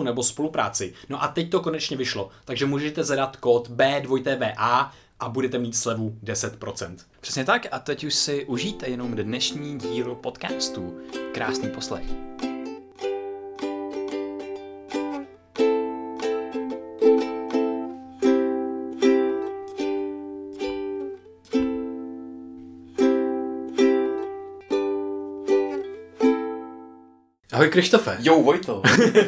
nebo spolupráci. No a teď to konečně vyšlo, takže můžete zadat kód B2TVA a budete mít slevu 10%. Přesně tak a teď už si užijte jenom dnešní díl podcastu. Krásný poslech. Ahoj Krištofe. Jo, Vojto.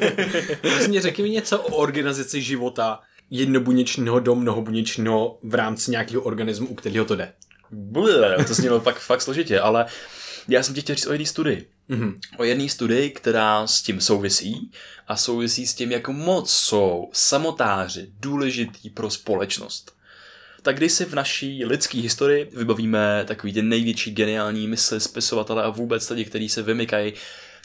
Vlastně řekni mi něco o organizaci života jednobuněčného do mnohobuněčného v rámci nějakého organismu, u kterého to jde. Bude, to znělo pak fakt složitě, ale já jsem ti chtěl říct o jedné studii. Mm-hmm. O jedné studii, která s tím souvisí a souvisí s tím, jak moc jsou samotáři důležitý pro společnost. Tak když si v naší lidské historii vybavíme takový ty největší geniální mysli, spisovatele a vůbec lidi, kteří se vymykají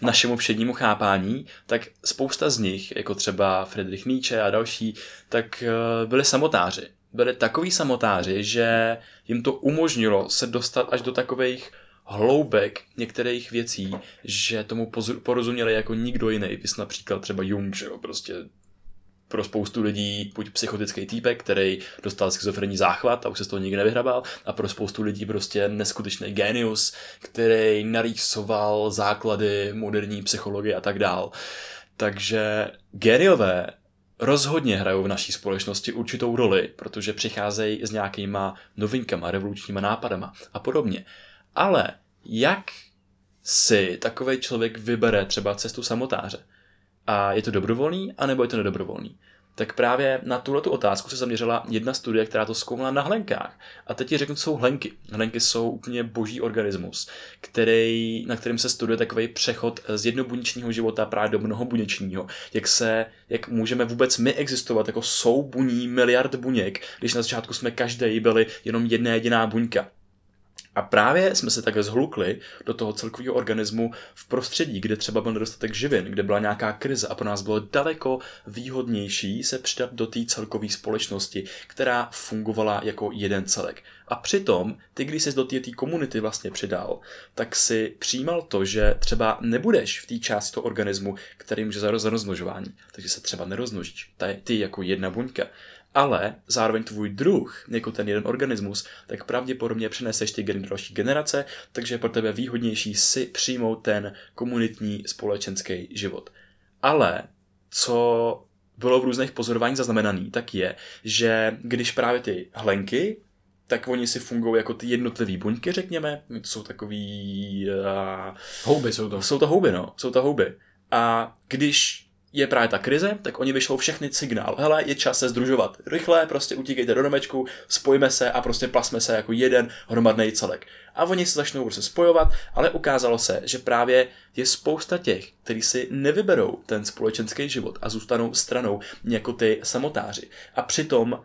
našemu všednímu chápání, tak spousta z nich, jako třeba Friedrich Nietzsche a další, tak eh, byli samotáři. Byli takový samotáři, že jim to umožnilo se dostat až do takových hloubek některých věcí, že tomu porozuměli jako nikdo jiný. Vys například třeba Jung, že jo, prostě pro spoustu lidí buď psychotický týpek, který dostal schizofrenní záchvat a už se z toho nikdy nevyhrabal, a pro spoustu lidí prostě neskutečný genius, který narýsoval základy moderní psychologie a tak dál. Takže geniové rozhodně hrajou v naší společnosti určitou roli, protože přicházejí s nějakýma novinkama, revolučníma nápadama a podobně. Ale jak si takový člověk vybere třeba cestu samotáře? A je to dobrovolný, anebo je to nedobrovolný. Tak právě na tuhle otázku se zaměřila jedna studie, která to zkoumala na hlenkách. A teď ti řeknu, co jsou hlenky. Hlenky jsou úplně boží organismus, který, na kterým se studuje takový přechod z jednobuněčního života právě do mnohobuněčního. Jak se, jak můžeme vůbec my existovat jako soubuní miliard buněk, když na začátku jsme každý byli jenom jedna jediná buňka. A právě jsme se takhle zhlukli do toho celkového organismu v prostředí, kde třeba byl nedostatek živin, kde byla nějaká krize a pro nás bylo daleko výhodnější se přidat do té celkové společnosti, která fungovala jako jeden celek. A přitom, ty, když se do té komunity vlastně přidal, tak si přijímal to, že třeba nebudeš v té části toho organismu, který může za rozmnožování, takže se třeba nerozmnožíš. Ty jako jedna buňka ale zároveň tvůj druh, jako ten jeden organismus, tak pravděpodobně přeneseš ty geny do další generace, takže je pro tebe výhodnější si přijmout ten komunitní společenský život. Ale co bylo v různých pozorováních zaznamenaný, tak je, že když právě ty hlenky, tak oni si fungují jako ty jednotlivé buňky, řekněme. To jsou takový... Uh, houby jsou to. Jsou to houby, no. Jsou to houby. A když je právě ta krize, tak oni vyšlou všechny signál. Hele, je čas se združovat. Rychle, prostě utíkejte do domečku, spojíme se a prostě plasme se jako jeden hromadný celek. A oni se začnou prostě spojovat, ale ukázalo se, že právě je spousta těch, kteří si nevyberou ten společenský život a zůstanou stranou jako ty samotáři. A přitom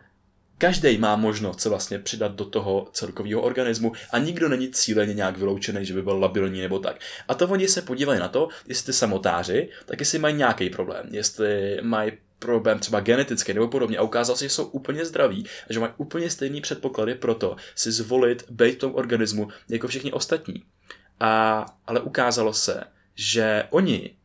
Každý má možnost se vlastně přidat do toho celkového organismu a nikdo není cíleně nějak vyloučený, že by byl labilní nebo tak. A to oni se podívají na to, jestli ty samotáři, tak jestli mají nějaký problém, jestli mají problém třeba genetický nebo podobně a ukázalo se, že jsou úplně zdraví a že mají úplně stejný předpoklady pro to si zvolit být v tom organismu jako všichni ostatní. A, ale ukázalo se, že oni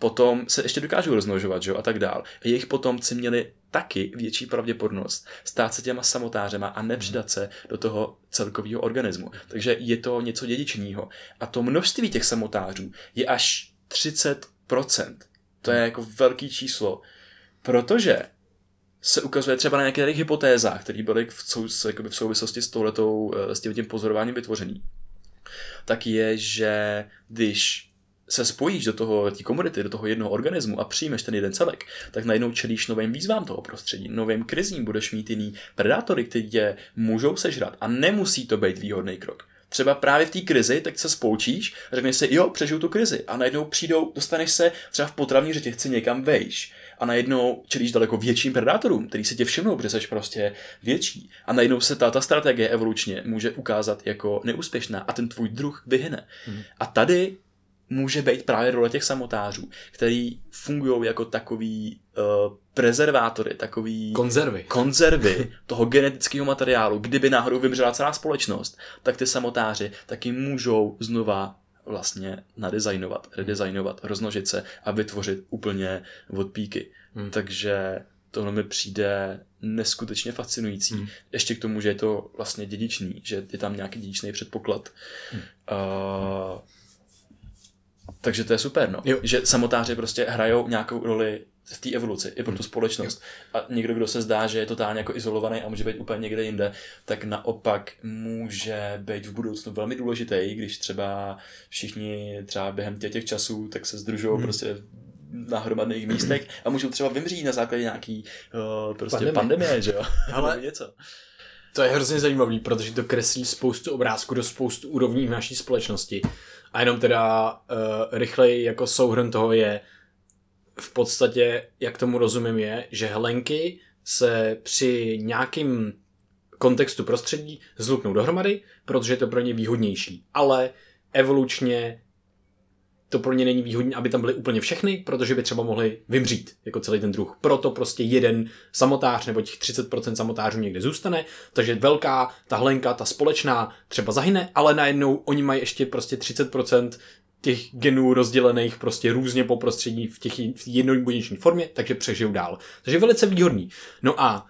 potom se ještě dokážou rozmnožovat, že jo, a tak dál. A jejich potomci měli taky větší pravděpodobnost stát se těma samotářema a nepřidat se do toho celkového organismu. Takže je to něco dědičního. A to množství těch samotářů je až 30%. To je jako velký číslo. Protože se ukazuje třeba na některých hypotézách, které byly v, sou, v souvislosti s, touhletou, eh, s tím, tím pozorováním vytvořený, tak je, že když se spojíš do toho té komunity, do toho jednoho organismu a přijmeš ten jeden celek, tak najednou čelíš novým výzvám toho prostředí, novým krizím, budeš mít jiný predátory, kteří tě můžou sežrat a nemusí to být výhodný krok. Třeba právě v té krizi, tak se spoučíš, řekneš si, jo, přežiju tu krizi a najednou přijdou, dostaneš se třeba v potravní řetězci někam vejš a najednou čelíš daleko větším predátorům, který se tě všimnou, protože jsi prostě větší. A najednou se ta, ta strategie evolučně může ukázat jako neúspěšná a ten tvůj druh vyhyne. Hmm. A tady může být právě role těch samotářů, který fungují jako takový uh, prezervátory, takový konzervy. konzervy toho genetického materiálu. Kdyby náhodou vymřela celá společnost, tak ty samotáři taky můžou znova vlastně nadizajnovat, redesignovat, roznožit se a vytvořit úplně od píky. Hmm. Takže tohle mi přijde neskutečně fascinující. Hmm. Ještě k tomu, že je to vlastně dědičný, že je tam nějaký dědičný předpoklad. Hmm. Uh, takže to je super, no. Jo. Že samotáři prostě hrajou nějakou roli v té evoluci, i pro tu hmm. společnost. Jo. A někdo, kdo se zdá, že je totálně jako izolovaný a může být úplně někde jinde, tak naopak může být v budoucnu velmi důležitý, když třeba všichni třeba během těch, těch časů tak se združují hmm. prostě na hromadných místech a můžou třeba vymřít na základě nějaký uh, prostě pandemie, pandemie že jo? Ale něco. To je hrozně zajímavý, protože to kreslí spoustu obrázků do spoustu úrovní v naší společnosti. A jenom teda uh, rychleji jako souhrn toho je, v podstatě, jak tomu rozumím, je, že Helenky se při nějakým kontextu prostředí zluknou dohromady, protože je to pro ně výhodnější. Ale evolučně to pro ně není výhodné, aby tam byly úplně všechny, protože by třeba mohli vymřít jako celý ten druh. Proto prostě jeden samotář nebo těch 30% samotářů někde zůstane, takže velká, ta hlenka, ta společná třeba zahyne, ale najednou oni mají ještě prostě 30% těch genů rozdělených prostě různě po prostředí v těch jednobuněční formě, takže přežijou dál. Takže velice výhodný. No a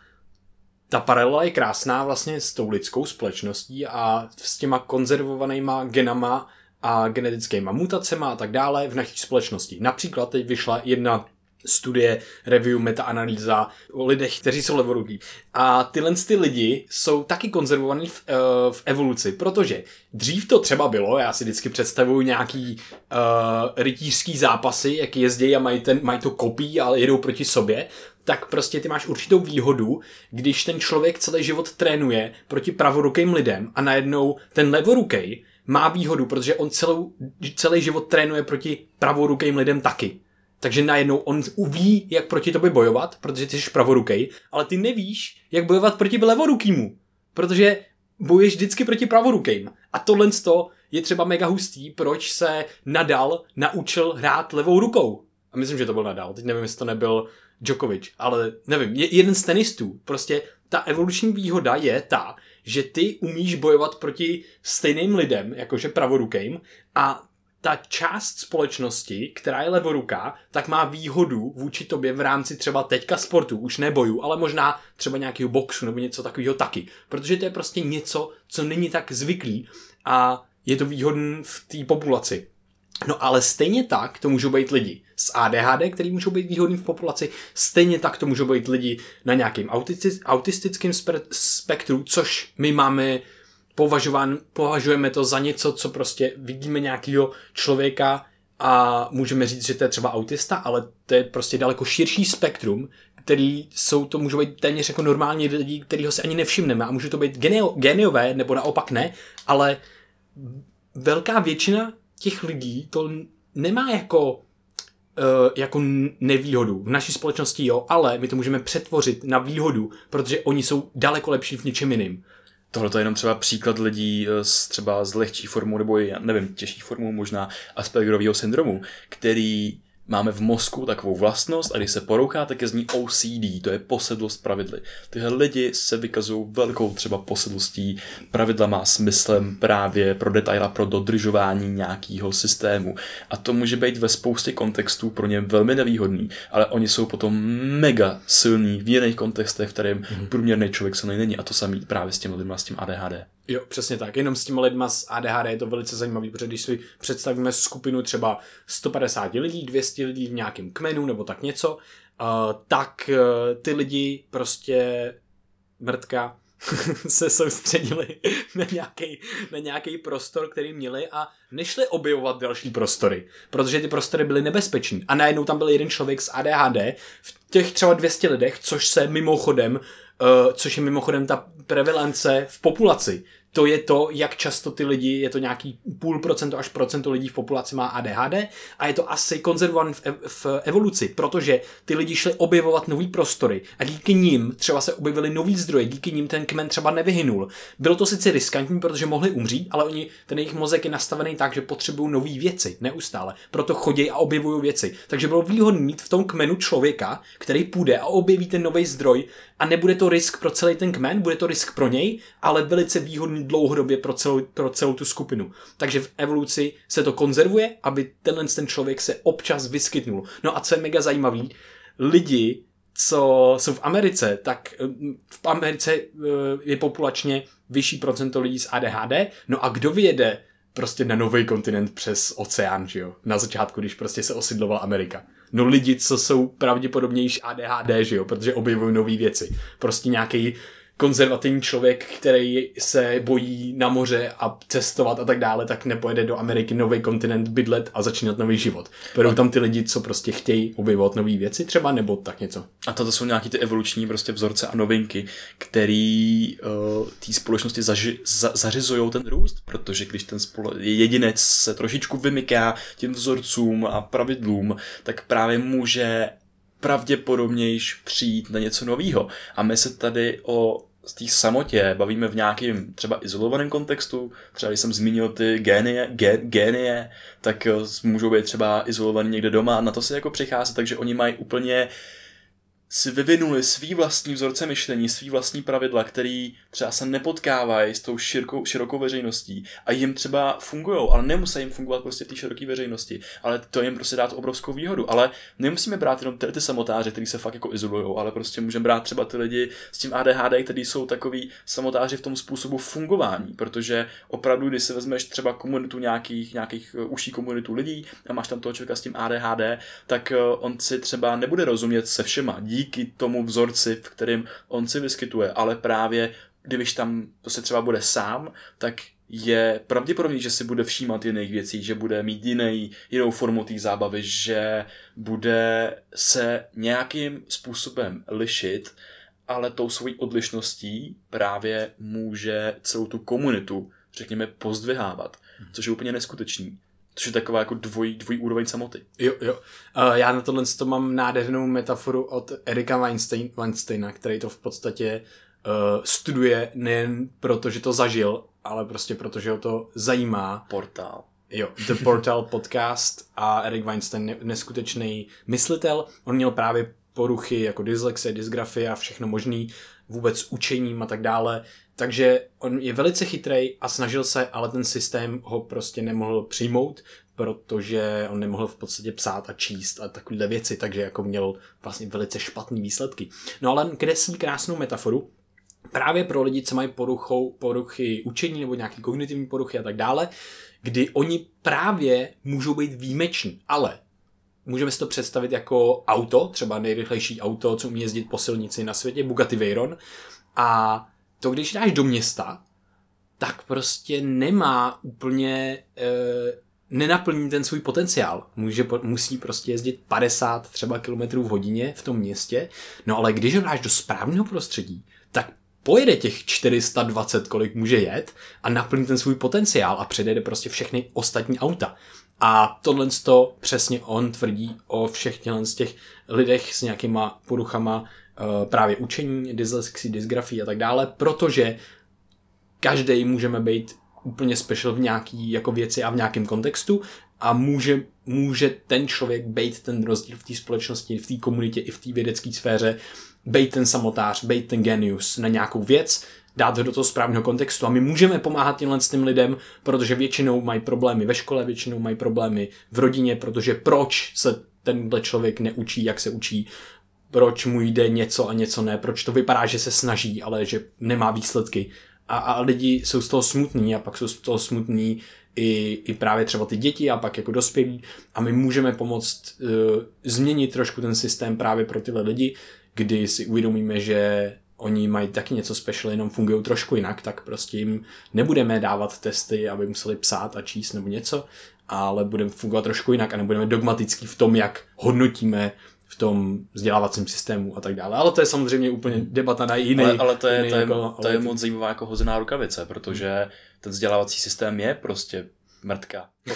ta paralela je krásná vlastně s tou lidskou společností a s těma konzervovanýma genama a genetickými mutacemi a tak dále v naší společnosti. Například teď vyšla jedna studie, review, metaanalýza o lidech, kteří jsou levoruký. A tyhle ty lidi jsou taky konzervovaní v, uh, v evoluci, protože dřív to třeba bylo, já si vždycky představuju nějaký uh, rytířský zápasy, jak jezdí a mají, ten, mají to kopí a jedou proti sobě, tak prostě ty máš určitou výhodu, když ten člověk celý život trénuje proti pravorukým lidem a najednou ten levorukej má výhodu, protože on celou, celý život trénuje proti pravorukým lidem taky. Takže najednou on uví, jak proti tobě bojovat, protože ty jsi pravorukej, ale ty nevíš, jak bojovat proti levorukýmu, protože bojuješ vždycky proti pravorukým. A tohle je třeba mega hustý, proč se Nadal naučil hrát levou rukou. A myslím, že to byl Nadal, teď nevím, jestli to nebyl Djokovic, ale nevím, je jeden z tenistů. Prostě ta evoluční výhoda je ta, že ty umíš bojovat proti stejným lidem, jakože pravorukým, a ta část společnosti, která je levoruká, tak má výhodu vůči tobě v rámci třeba teďka sportu, už nebojů, ale možná třeba nějakého boxu nebo něco takového taky. Protože to je prostě něco, co není tak zvyklý a je to výhodné v té populaci. No ale stejně tak to můžou být lidi s ADHD, který můžou být výhodní v populaci, stejně tak to můžou být lidi na nějakým autistickém spektru, což my máme považován, považujeme to za něco, co prostě vidíme nějakého člověka a můžeme říct, že to je třeba autista, ale to je prostě daleko širší spektrum, který jsou, to můžou být téměř jako normální lidi, kterýho se ani nevšimneme. A může to být genio, geniové, nebo naopak ne, ale velká většina těch lidí to nemá jako uh, jako nevýhodu. V naší společnosti jo, ale my to můžeme přetvořit na výhodu, protože oni jsou daleko lepší v něčem jiným. Tohle je jenom třeba příklad lidí eh, s třeba s lehčí formou nebo nevím, těžší formou možná Aspergerového syndromu, který máme v mozku takovou vlastnost a když se porouchá, tak je z ní OCD, to je posedlost pravidly. Tyhle lidi se vykazují velkou třeba posedlostí, pravidla má smyslem právě pro detaila, pro dodržování nějakého systému. A to může být ve spoustě kontextů pro ně velmi nevýhodný, ale oni jsou potom mega silní v jiných kontextech, v kterém mm-hmm. průměrný člověk silný není a to samý právě s těmi lidmi s tím ADHD. Jo, přesně tak. Jenom s těmi lidma s ADHD je to velice zajímavé, protože když si představíme skupinu třeba 150 lidí, 200 lidí v nějakém kmenu nebo tak něco, uh, tak uh, ty lidi prostě mrtka se soustředili na nějaký, na nějaký prostor, který měli a nešli objevovat další prostory, protože ty prostory byly nebezpečný. A najednou tam byl jeden člověk s ADHD v těch třeba 200 lidech, což se mimochodem, uh, což je mimochodem ta prevalence v populaci to je to, jak často ty lidi, je to nějaký půl procento až procento lidí v populaci má ADHD a je to asi konzervované v, ev- v evoluci, protože ty lidi šli objevovat nový prostory a díky nim třeba se objevily nový zdroje, díky nim ten kmen třeba nevyhynul. Bylo to sice riskantní, protože mohli umřít, ale oni, ten jejich mozek je nastavený tak, že potřebují nové věci neustále, proto chodí a objevují věci. Takže bylo výhodné mít v tom kmenu člověka, který půjde a objeví ten nový zdroj a nebude to risk pro celý ten kmen, bude to risk pro něj, ale velice výhodný dlouhodobě pro celou, pro celou tu skupinu. Takže v evoluci se to konzervuje, aby tenhle ten člověk se občas vyskytnul. No a co je mega zajímavý, lidi, co jsou v Americe, tak eh, v Americe eh, je populačně vyšší procento lidí s ADHD, no a kdo vyjede prostě na nový kontinent přes oceán, že jo? Na začátku, když prostě se osidlovala Amerika no lidi, co jsou pravděpodobně již ADHD, že jo, protože objevují nové věci. Prostě nějaký konzervativní člověk, který se bojí na moře a cestovat a tak dále, tak nepojede do Ameriky, nový kontinent, bydlet a začínat nový život. Budou tam ty lidi, co prostě chtějí objevovat nové věci třeba, nebo tak něco. A toto jsou nějaký ty evoluční prostě vzorce a novinky, který uh, té společnosti zaži, za, zařizují ten růst, protože když ten spole, jedinec se trošičku vymyká těm vzorcům a pravidlům, tak právě může pravděpodobnějš přijít na něco nového. A my se tady o z té samotě bavíme v nějakém třeba izolovaném kontextu, třeba když jsem zmínil ty génie, gé, génie tak eh, můžou být třeba izolovaný někde doma, na to se jako přichází, takže oni mají úplně uh, si vyvinuli svý vlastní vzorce myšlení, svý vlastní pravidla, který třeba se nepotkávají s tou širokou, širokou veřejností a jim třeba fungují, ale nemusí jim fungovat prostě v té široké veřejnosti, ale to jim prostě dát obrovskou výhodu. Ale nemusíme brát jenom ty, ty samotáři, kteří se fakt jako izolují, ale prostě můžeme brát třeba ty lidi s tím ADHD, kteří jsou takový samotáři v tom způsobu fungování, protože opravdu, když si vezmeš třeba komunitu nějakých, nějakých uh, uší komunitu lidí a máš tam toho člověka s tím ADHD, tak uh, on si třeba nebude rozumět se všema díky tomu vzorci, v kterém on si vyskytuje, ale právě když tam to se třeba bude sám, tak je pravděpodobný, že si bude všímat jiných věcí, že bude mít jiný, jinou formu té zábavy, že bude se nějakým způsobem lišit, ale tou svojí odlišností právě může celou tu komunitu, řekněme, pozdvihávat, což je úplně neskutečný. Což je taková jako dvojí, dvojí úroveň samoty. Jo, jo. Uh, já na tohle to mám nádhernou metaforu od Erika Weinstein, Weinsteina, který to v podstatě uh, studuje nejen proto, že to zažil, ale prostě proto, že ho to zajímá. Portál. Jo, The Portal podcast a Eric Weinstein neskutečný myslitel. On měl právě poruchy jako dyslexie, dysgrafie a všechno možný, vůbec učením a tak dále. Takže on je velice chytrý a snažil se, ale ten systém ho prostě nemohl přijmout, protože on nemohl v podstatě psát a číst a takovéhle věci, takže jako měl vlastně velice špatné výsledky. No ale kreslí krásnou metaforu, právě pro lidi, co mají poruchou, poruchy učení nebo nějaké kognitivní poruchy a tak dále, kdy oni právě můžou být výjimeční, ale můžeme si to představit jako auto, třeba nejrychlejší auto, co umí jezdit po silnici na světě, Bugatti Veyron, a to, když dáš do města, tak prostě nemá úplně, e, nenaplní ten svůj potenciál. Může, musí prostě jezdit 50 třeba kilometrů v hodině v tom městě, no ale když ho dáš do správného prostředí, tak pojede těch 420, kolik může jet a naplní ten svůj potenciál a předjede prostě všechny ostatní auta. A tohle to přesně on tvrdí o všech těch lidech s nějakýma poruchama právě učení, dyslexii, dysgrafii a tak dále, protože každý můžeme být úplně special v nějaký jako věci a v nějakém kontextu a může, může ten člověk být ten rozdíl v té společnosti, v té komunitě i v té vědecké sféře, být ten samotář, být ten genius na nějakou věc, dát ho do toho správného kontextu. A my můžeme pomáhat těmhle s tím lidem, protože většinou mají problémy ve škole, většinou mají problémy v rodině, protože proč se tenhle člověk neučí, jak se učí, proč mu jde něco a něco ne, proč to vypadá, že se snaží, ale že nemá výsledky. A, a lidi jsou z toho smutní a pak jsou z toho smutní i, i právě třeba ty děti a pak jako dospělí a my můžeme pomoct uh, změnit trošku ten systém právě pro tyhle lidi, kdy si uvědomíme, že oni mají taky něco special, jenom fungují trošku jinak, tak prostě jim nebudeme dávat testy, aby museli psát a číst nebo něco, ale budeme fungovat trošku jinak a nebudeme dogmatický v tom, jak hodnotíme v tom vzdělávacím systému a tak dále. Ale to je samozřejmě úplně debata na jiný. Ale, ale to je, jiný to je, jako, to je moc zajímavá jako hozená rukavice, protože ten vzdělávací systém je prostě mrtka.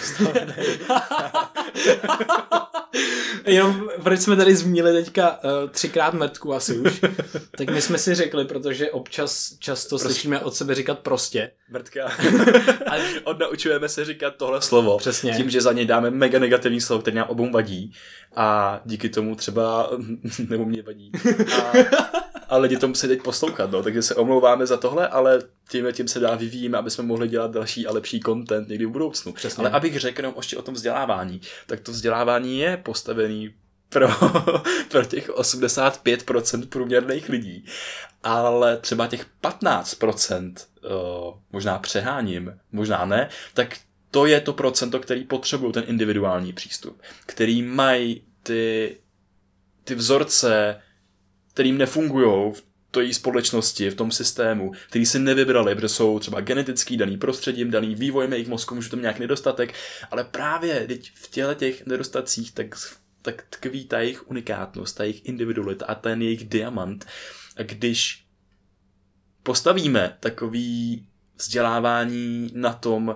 Jenom, proč jsme tady zmínili teďka uh, třikrát mrtku asi už, tak my jsme si řekli, protože občas často prostě. slyšíme od sebe říkat prostě. Mrtka. A odnaučujeme se říkat tohle slovo. Přesně. Tím, že za něj dáme mega negativní slovo, který nám obou vadí. A díky tomu třeba, nebo mě vadí. A, a lidi to musí teď poslouchat, no. takže se omlouváme za tohle, ale tím tím se dá vyvíjíme, aby jsme mohli dělat další a lepší content někdy v budoucnu. Přesně. Ale abych řekl jenom ještě o tom vzdělávání, tak to vzdělávání je postavený pro, pro těch 85% průměrných lidí. Ale třeba těch 15%, uh, možná přeháním, možná ne, tak to je to procento, který potřebují ten individuální přístup, který mají ty, ty vzorce, kterým nefungují v té společnosti, v tom systému, který si nevybrali, protože jsou třeba genetický, daný prostředím, daný vývojem jejich mozku, může tam nějaký nedostatek, ale právě teď v těle těch nedostacích tak, tak tkví ta jejich unikátnost, ta jejich individualita a ten jejich diamant. A když postavíme takový vzdělávání na tom,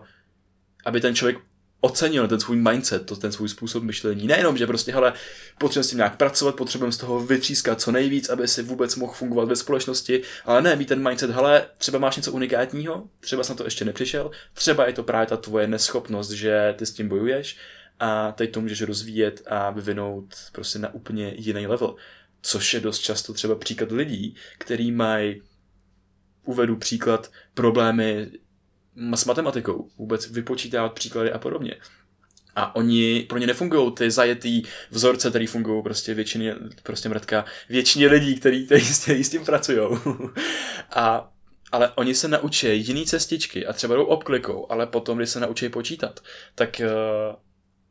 aby ten člověk ocenil ten svůj mindset, to, ten svůj způsob myšlení. Nejenom, že prostě, hele, potřebujeme s tím nějak pracovat, potřebujeme z toho vytřískat co nejvíc, aby si vůbec mohl fungovat ve společnosti, ale ne, mít ten mindset, hele, třeba máš něco unikátního, třeba jsem na to ještě nepřišel, třeba je to právě ta tvoje neschopnost, že ty s tím bojuješ a teď to můžeš rozvíjet a vyvinout prostě na úplně jiný level. Což je dost často třeba příklad lidí, který mají uvedu příklad problémy s matematikou, vůbec vypočítávat příklady a podobně. A oni, pro ně nefungují ty zajetý vzorce, které fungují prostě většině, prostě mrtka, většině lidí, kteří s, s tím pracují. a ale oni se naučí jiný cestičky a třeba jdou obklikou, ale potom, když se naučí počítat, tak uh,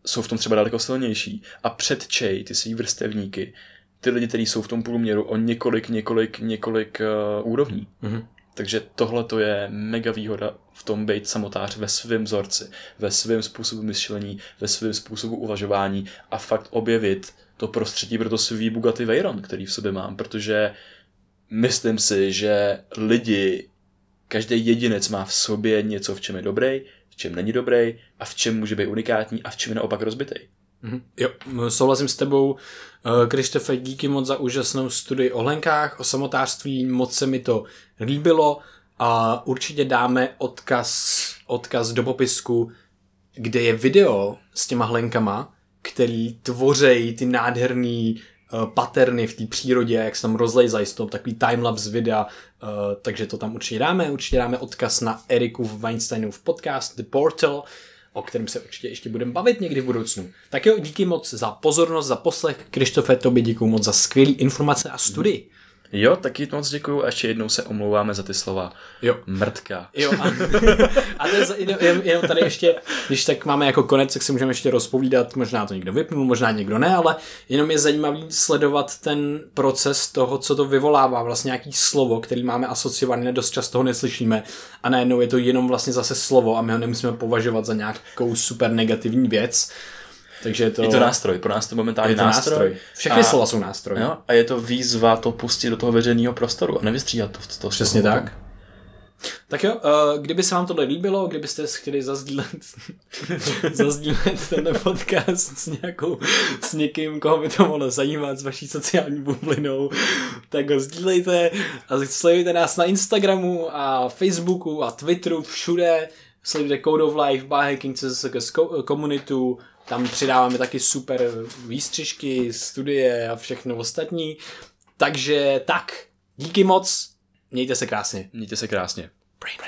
jsou v tom třeba daleko silnější a předčej ty svý vrstevníky, ty lidi, kteří jsou v tom průměru o několik, několik, několik uh, úrovní. Mm-hmm. Takže tohle to je mega výhoda v tom být samotář ve svém vzorci, ve svém způsobu myšlení, ve svém způsobu uvažování a fakt objevit to prostředí pro to svý Bugatti Veyron, který v sobě mám, protože myslím si, že lidi, každý jedinec má v sobě něco, v čem je dobrý, v čem není dobrý a v čem může být unikátní a v čem je naopak rozbitý. Mm-hmm. Jo, souhlasím s tebou. Eh, Krištofe, díky moc za úžasnou studii o hlenkách, o samotářství, moc se mi to líbilo a určitě dáme odkaz, odkaz do popisku, kde je video s těma hlenkama, který tvořejí ty nádherný uh, paterny v té přírodě, jak se tam rozlejzají z toho, takový timelapse videa, uh, takže to tam určitě dáme. Určitě dáme odkaz na Eriku Weinsteinův podcast The Portal, o kterém se určitě ještě budeme bavit někdy v budoucnu. Tak jo, díky moc za pozornost, za poslech. Krištofe, tobě děkuji moc za skvělé informace a studii. Jo, taky moc děkuju a ještě jednou se omlouváme za ty slova. Jo. Mrtka. Jo, a, a to je jenom, jenom tady ještě, když tak máme jako konec, tak si můžeme ještě rozpovídat, možná to někdo vypnul, možná někdo ne, ale jenom je zajímavý sledovat ten proces toho, co to vyvolává, vlastně nějaký slovo, který máme asociovaný, dost často ho neslyšíme a najednou je to jenom vlastně zase slovo a my ho nemusíme považovat za nějakou super negativní věc. Takže je to... Je to nástroj, pro nás to momentálně je to nástroj. nástroj. Všechny a, slova jsou nástroj. Jo, a je to výzva to pustit do toho veřejného prostoru a nevystříhat to. to Přesně tak. Tak jo, uh, kdyby se vám tohle líbilo, kdybyste chtěli zazdílet, zazdílet ten podcast s nějakou, s někým, koho by to mohlo zajímat, s vaší sociální bublinou, tak ho sdílejte a sledujte nás na Instagramu a Facebooku a Twitteru, všude. Sledujte Code of Life, Biohacking, CSS komunitu, tam přidáváme taky super výstřižky, studie a všechno ostatní. Takže tak, díky moc, mějte se krásně. Mějte se krásně. Brain